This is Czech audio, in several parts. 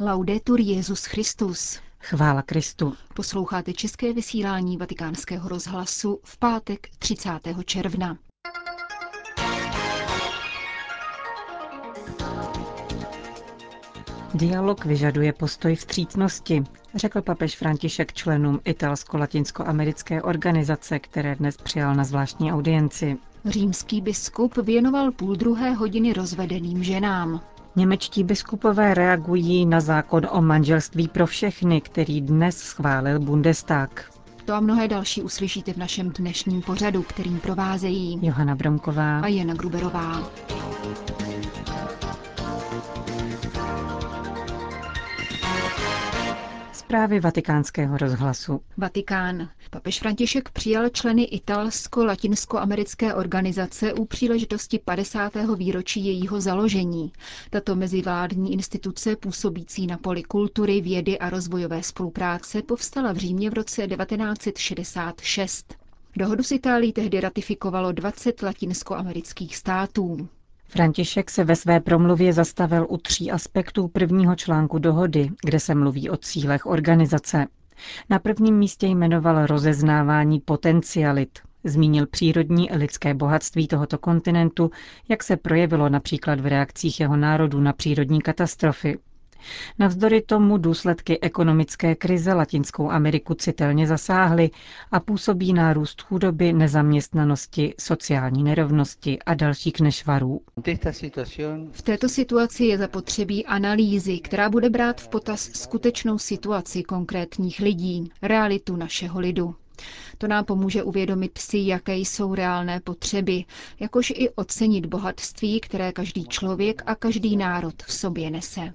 Laudetur Jezus Christus. Chvála Kristu. Posloucháte české vysílání Vatikánského rozhlasu v pátek 30. června. Dialog vyžaduje postoj vstřícnosti, řekl papež František členům italsko-latinsko-americké organizace, které dnes přijal na zvláštní audienci. Římský biskup věnoval půl druhé hodiny rozvedeným ženám. Němečtí biskupové reagují na zákon o manželství pro všechny, který dnes schválil Bundestag. To a mnohé další uslyšíte v našem dnešním pořadu, kterým provázejí Johana Bromková a Jana Gruberová. Zprávy vatikánského rozhlasu. Vatikán. Papež František přijal členy italsko-latinsko-americké organizace u příležitosti 50. výročí jejího založení. Tato mezivládní instituce působící na poli kultury, vědy a rozvojové spolupráce povstala v Římě v roce 1966. Dohodu s Itálií tehdy ratifikovalo 20 latinskoamerických států. František se ve své promluvě zastavil u tří aspektů prvního článku dohody, kde se mluví o cílech organizace. Na prvním místě jmenoval rozeznávání potencialit. Zmínil přírodní i lidské bohatství tohoto kontinentu, jak se projevilo například v reakcích jeho národů na přírodní katastrofy. Navzdory tomu důsledky ekonomické krize Latinskou Ameriku citelně zasáhly a působí nárůst chudoby, nezaměstnanosti, sociální nerovnosti a dalších nešvarů. V této situaci je zapotřebí analýzy, která bude brát v potaz skutečnou situaci konkrétních lidí, realitu našeho lidu. To nám pomůže uvědomit si, jaké jsou reálné potřeby, jakož i ocenit bohatství, které každý člověk a každý národ v sobě nese.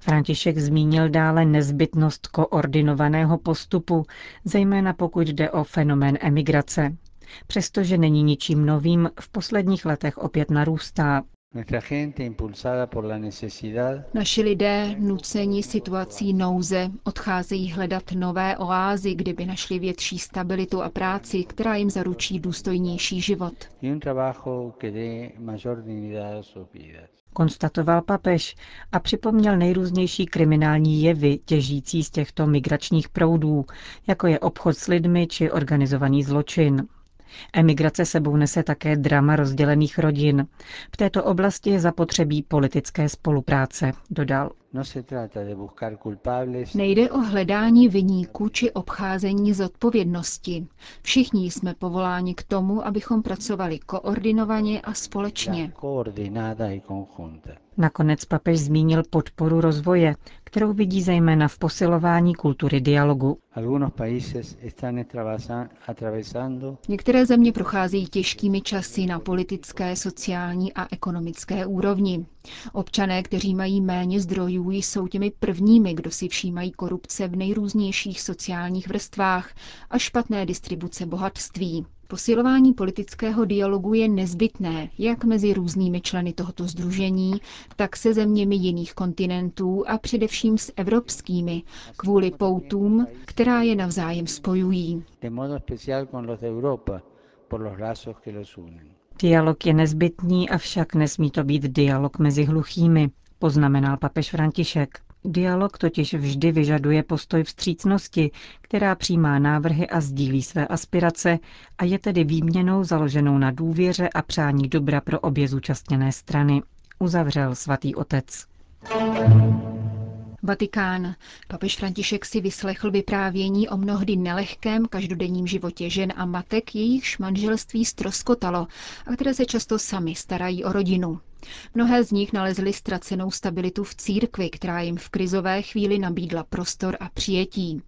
František zmínil dále nezbytnost koordinovaného postupu, zejména pokud jde o fenomén emigrace. Přestože není ničím novým, v posledních letech opět narůstá. Naši lidé, nuceni situací nouze, odcházejí hledat nové oázy, kdyby našli větší stabilitu a práci, která jim zaručí důstojnější život. Konstatoval papež a připomněl nejrůznější kriminální jevy těžící z těchto migračních proudů, jako je obchod s lidmi či organizovaný zločin. Emigrace sebou nese také drama rozdělených rodin. V této oblasti je zapotřebí politické spolupráce, dodal. No Nejde o hledání vyníků či obcházení zodpovědnosti. Všichni jsme povoláni k tomu, abychom pracovali koordinovaně a společně. Nakonec papež zmínil podporu rozvoje, kterou vidí zejména v posilování kultury dialogu. Některé země procházejí těžkými časy na politické, sociální a ekonomické úrovni. Občané, kteří mají méně zdrojů, jsou těmi prvními, kdo si všímají korupce v nejrůznějších sociálních vrstvách a špatné distribuce bohatství. Posilování politického dialogu je nezbytné jak mezi různými členy tohoto združení, tak se zeměmi jiných kontinentů a především s evropskými, kvůli poutům, která je navzájem spojují. Dialog je nezbytný, avšak nesmí to být dialog mezi hluchými, poznamenal papež František. Dialog totiž vždy vyžaduje postoj vstřícnosti, která přijímá návrhy a sdílí své aspirace a je tedy výměnou založenou na důvěře a přání dobra pro obě zúčastněné strany, uzavřel svatý otec. Vatikán. Papež František si vyslechl vyprávění o mnohdy nelehkém každodenním životě žen a matek, jejichž manželství stroskotalo a které se často sami starají o rodinu. Mnohé z nich nalezly ztracenou stabilitu v církvi, která jim v krizové chvíli nabídla prostor a přijetí.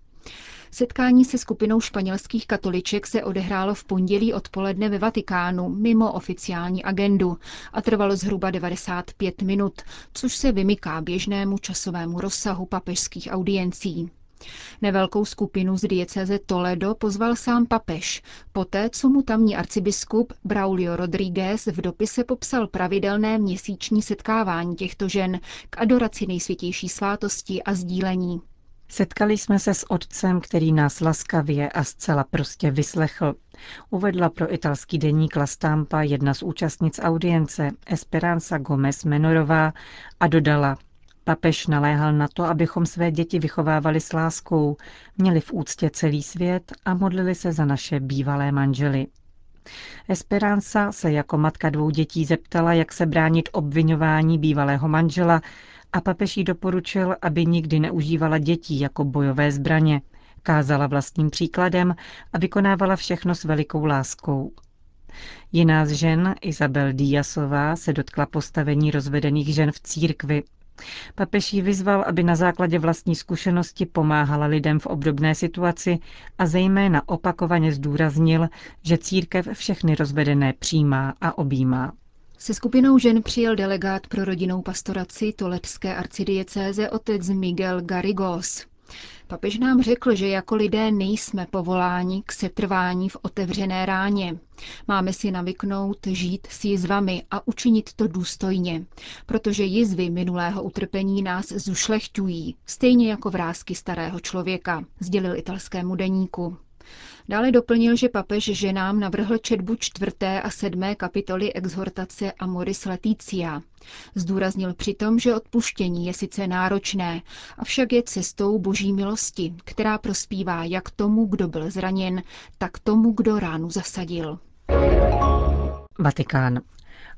Setkání se skupinou španělských katoliček se odehrálo v pondělí odpoledne ve Vatikánu mimo oficiální agendu a trvalo zhruba 95 minut, což se vymyká běžnému časovému rozsahu papežských audiencí. Nevelkou skupinu z dieceze Toledo pozval sám papež, poté co mu tamní arcibiskup Braulio Rodríguez v dopise popsal pravidelné měsíční setkávání těchto žen k adoraci nejsvětější svátosti a sdílení. Setkali jsme se s otcem, který nás laskavě a zcela prostě vyslechl. Uvedla pro italský deník La Stampa jedna z účastnic audience, Esperanza Gomez Menorová, a dodala, Papež naléhal na to, abychom své děti vychovávali s láskou, měli v úctě celý svět a modlili se za naše bývalé manžely. Esperanza se jako matka dvou dětí zeptala, jak se bránit obvinování bývalého manžela a papež jí doporučil, aby nikdy neužívala dětí jako bojové zbraně. Kázala vlastním příkladem a vykonávala všechno s velikou láskou. Jiná z žen, Izabel Díasová, se dotkla postavení rozvedených žen v církvi. Papež ji vyzval, aby na základě vlastní zkušenosti pomáhala lidem v obdobné situaci a zejména opakovaně zdůraznil, že církev všechny rozvedené přijímá a objímá. Se skupinou žen přijel delegát pro rodinnou pastoraci toletské arcidiecéze otec Miguel Garigos. Papež nám řekl, že jako lidé nejsme povoláni k setrvání v otevřené ráně. Máme si navyknout žít s jizvami a učinit to důstojně, protože jizvy minulého utrpení nás zušlechťují, stejně jako vrázky starého člověka, sdělil italskému deníku. Dále doplnil, že papež ženám navrhl četbu čtvrté a sedmé kapitoly exhortace Amoris Laetitia. Zdůraznil přitom, že odpuštění je sice náročné, avšak je cestou boží milosti, která prospívá jak tomu, kdo byl zraněn, tak tomu, kdo ránu zasadil. Vatikán.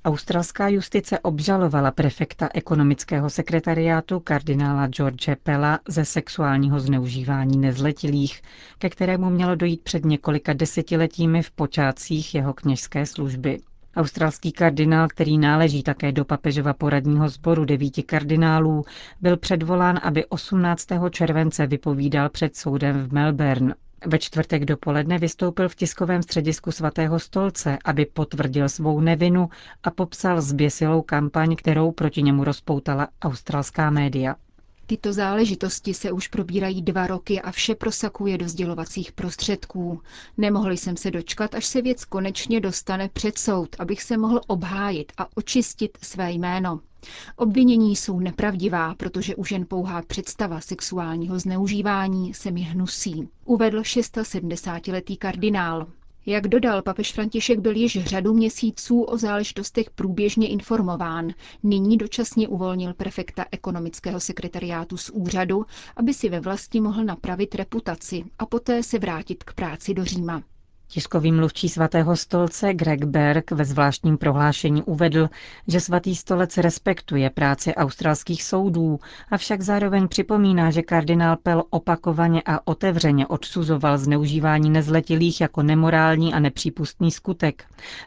Australská justice obžalovala prefekta ekonomického sekretariátu kardinála George Pella ze sexuálního zneužívání nezletilých, ke kterému mělo dojít před několika desetiletími v počátcích jeho kněžské služby. Australský kardinál, který náleží také do papežova poradního sboru devíti kardinálů, byl předvolán, aby 18. července vypovídal před soudem v Melbourne. Ve čtvrtek dopoledne vystoupil v tiskovém středisku svatého stolce, aby potvrdil svou nevinu a popsal zběsilou kampaň, kterou proti němu rozpoutala australská média. Tyto záležitosti se už probírají dva roky a vše prosakuje do sdělovacích prostředků. Nemohli jsem se dočkat, až se věc konečně dostane před soud, abych se mohl obhájit a očistit své jméno. Obvinění jsou nepravdivá, protože už jen pouhá představa sexuálního zneužívání se mi hnusí, uvedl 670-letý kardinál. Jak dodal, papež František byl již řadu měsíců o záležitostech průběžně informován. Nyní dočasně uvolnil prefekta ekonomického sekretariátu z úřadu, aby si ve vlasti mohl napravit reputaci a poté se vrátit k práci do Říma. Tiskový mluvčí svatého stolce Greg Berg ve zvláštním prohlášení uvedl, že svatý stolec respektuje práci australských soudů, avšak zároveň připomíná, že kardinál Pell opakovaně a otevřeně odsuzoval zneužívání nezletilých jako nemorální a nepřípustný skutek.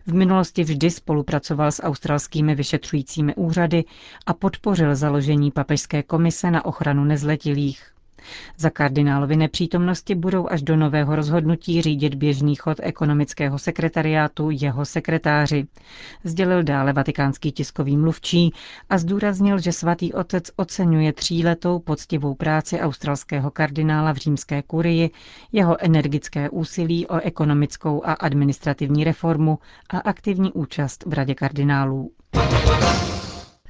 V minulosti vždy spolupracoval s australskými vyšetřujícími úřady a podpořil založení papežské komise na ochranu nezletilých. Za kardinálovy nepřítomnosti budou až do nového rozhodnutí řídit běžný chod ekonomického sekretariátu jeho sekretáři. Sdělil dále vatikánský tiskový mluvčí a zdůraznil, že svatý otec oceňuje tříletou poctivou práci australského kardinála v římské kurii, jeho energické úsilí o ekonomickou a administrativní reformu a aktivní účast v radě kardinálů.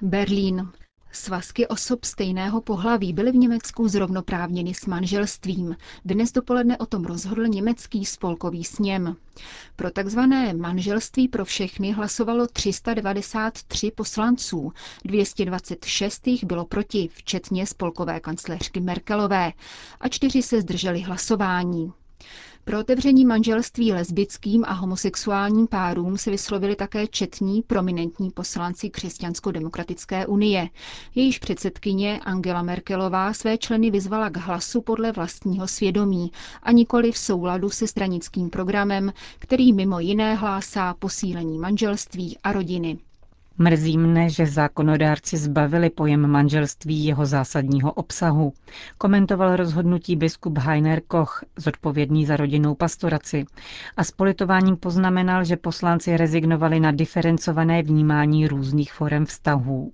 Berlín. Svazky osob stejného pohlaví byly v Německu zrovnoprávněny s manželstvím. Dnes dopoledne o tom rozhodl německý spolkový sněm. Pro takzvané manželství pro všechny hlasovalo 393 poslanců, 226 jich bylo proti, včetně spolkové kancléřky Merkelové, a čtyři se zdrželi hlasování. Pro otevření manželství lesbickým a homosexuálním párům se vyslovili také četní prominentní poslanci Křesťansko-demokratické unie. Jejíž předsedkyně Angela Merkelová své členy vyzvala k hlasu podle vlastního svědomí a nikoli v souladu se stranickým programem, který mimo jiné hlásá posílení manželství a rodiny. Mrzí mne, že zákonodárci zbavili pojem manželství jeho zásadního obsahu. Komentoval rozhodnutí biskup Heiner Koch, zodpovědný za rodinnou pastoraci, a s politováním poznamenal, že poslanci rezignovali na diferencované vnímání různých forem vztahů.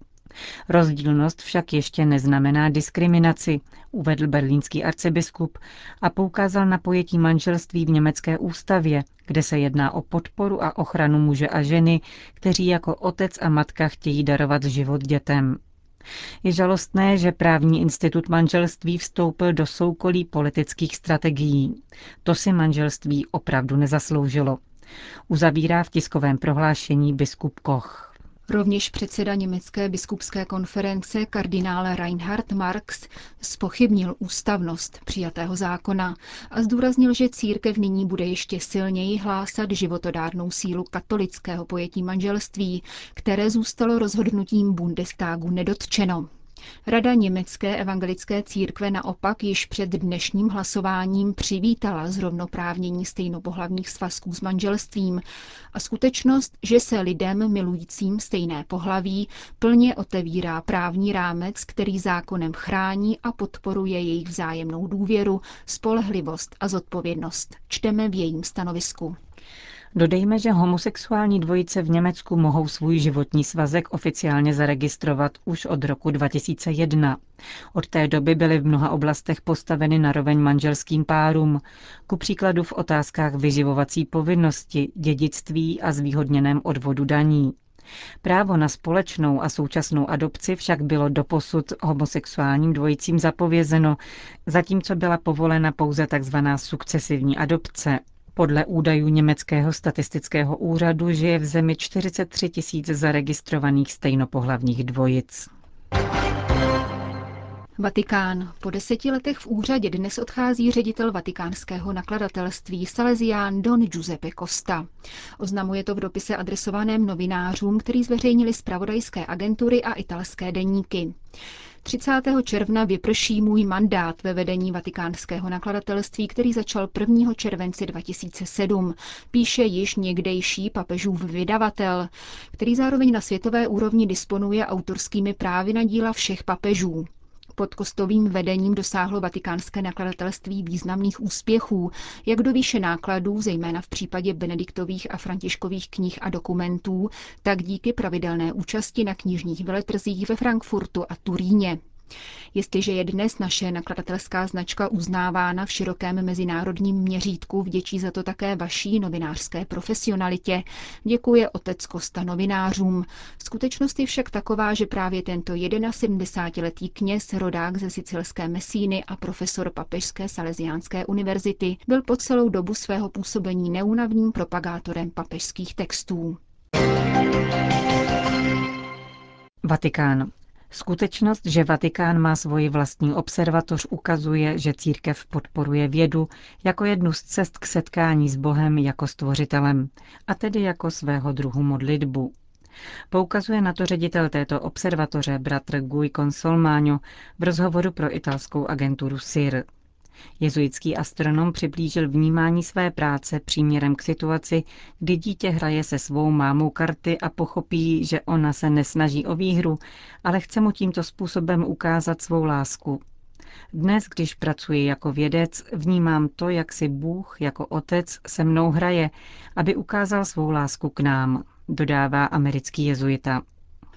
Rozdílnost však ještě neznamená diskriminaci, uvedl berlínský arcibiskup a poukázal na pojetí manželství v německé ústavě, kde se jedná o podporu a ochranu muže a ženy, kteří jako otec a matka chtějí darovat život dětem. Je žalostné, že právní institut manželství vstoupil do soukolí politických strategií. To si manželství opravdu nezasloužilo. Uzavírá v tiskovém prohlášení biskup Koch. Rovněž předseda německé biskupské konference kardinál Reinhard Marx spochybnil ústavnost přijatého zákona a zdůraznil, že církev nyní bude ještě silněji hlásat životodárnou sílu katolického pojetí manželství, které zůstalo rozhodnutím Bundestagu nedotčeno. Rada Německé evangelické církve naopak již před dnešním hlasováním přivítala zrovnoprávnění stejnopohlavních svazků s manželstvím a skutečnost, že se lidem milujícím stejné pohlaví plně otevírá právní rámec, který zákonem chrání a podporuje jejich vzájemnou důvěru, spolehlivost a zodpovědnost. Čteme v jejím stanovisku. Dodejme, že homosexuální dvojice v Německu mohou svůj životní svazek oficiálně zaregistrovat už od roku 2001. Od té doby byly v mnoha oblastech postaveny na roveň manželským párům, ku příkladu v otázkách vyživovací povinnosti, dědictví a zvýhodněném odvodu daní. Právo na společnou a současnou adopci však bylo doposud homosexuálním dvojicím zapovězeno, zatímco byla povolena pouze tzv. sukcesivní adopce, podle údajů německého statistického úřadu žije v zemi 43 tisíc zaregistrovaných stejnopohlavních dvojic. Vatikán. Po deseti letech v úřadě dnes odchází ředitel vatikánského nakladatelství Salesián Don Giuseppe Costa. Oznamuje to v dopise adresovaném novinářům, který zveřejnili zpravodajské agentury a italské deníky. 30. června vyprší můj mandát ve vedení vatikánského nakladatelství, který začal 1. červenci 2007, píše již někdejší papežův vydavatel, který zároveň na světové úrovni disponuje autorskými právy na díla všech papežů. Pod kostovým vedením dosáhlo vatikánské nakladatelství významných úspěchů, jak do výše nákladů, zejména v případě benediktových a františkových knih a dokumentů, tak díky pravidelné účasti na knižních veletrzích ve Frankfurtu a Turíně. Jestliže je dnes naše nakladatelská značka uznávána v širokém mezinárodním měřítku, vděčí za to také vaší novinářské profesionalitě. Děkuje otec Kosta novinářům. Skutečnost je však taková, že právě tento 71-letý kněz, rodák ze sicilské Mesíny a profesor Papežské salesiánské univerzity byl po celou dobu svého působení neunavným propagátorem papežských textů. Vatikán. Skutečnost, že Vatikán má svoji vlastní observatoř, ukazuje, že církev podporuje vědu jako jednu z cest k setkání s Bohem jako stvořitelem, a tedy jako svého druhu modlitbu. Poukazuje na to ředitel této observatoře, bratr Guy Consolmagno, v rozhovoru pro italskou agenturu SIR. Jezuitský astronom přiblížil vnímání své práce příměrem k situaci, kdy dítě hraje se svou mámou karty a pochopí, že ona se nesnaží o výhru, ale chce mu tímto způsobem ukázat svou lásku. Dnes, když pracuji jako vědec, vnímám to, jak si Bůh jako otec se mnou hraje, aby ukázal svou lásku k nám, dodává americký jezuita.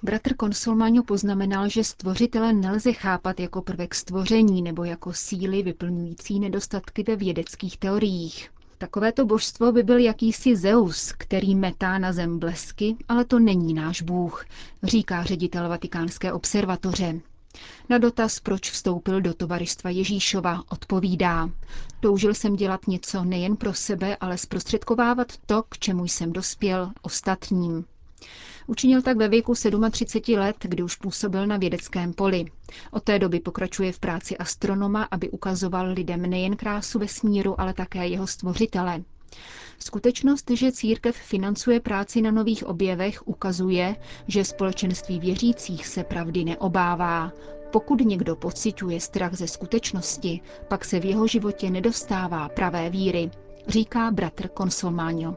Bratr Konsolmaňo poznamenal, že stvořitele nelze chápat jako prvek stvoření nebo jako síly vyplňující nedostatky ve vědeckých teoriích. Takovéto božstvo by byl jakýsi Zeus, který metá na zem blesky, ale to není náš Bůh, říká ředitel Vatikánské observatoře. Na dotaz, proč vstoupil do tovaristva Ježíšova, odpovídá. Toužil jsem dělat něco nejen pro sebe, ale zprostředkovávat to, k čemu jsem dospěl, ostatním. Učinil tak ve věku 37 let, kdy už působil na vědeckém poli. Od té doby pokračuje v práci astronoma, aby ukazoval lidem nejen krásu vesmíru, ale také jeho stvořitele. Skutečnost, že církev financuje práci na nových objevech, ukazuje, že společenství věřících se pravdy neobává. Pokud někdo pociťuje strach ze skutečnosti, pak se v jeho životě nedostává pravé víry, říká bratr Consolmagno.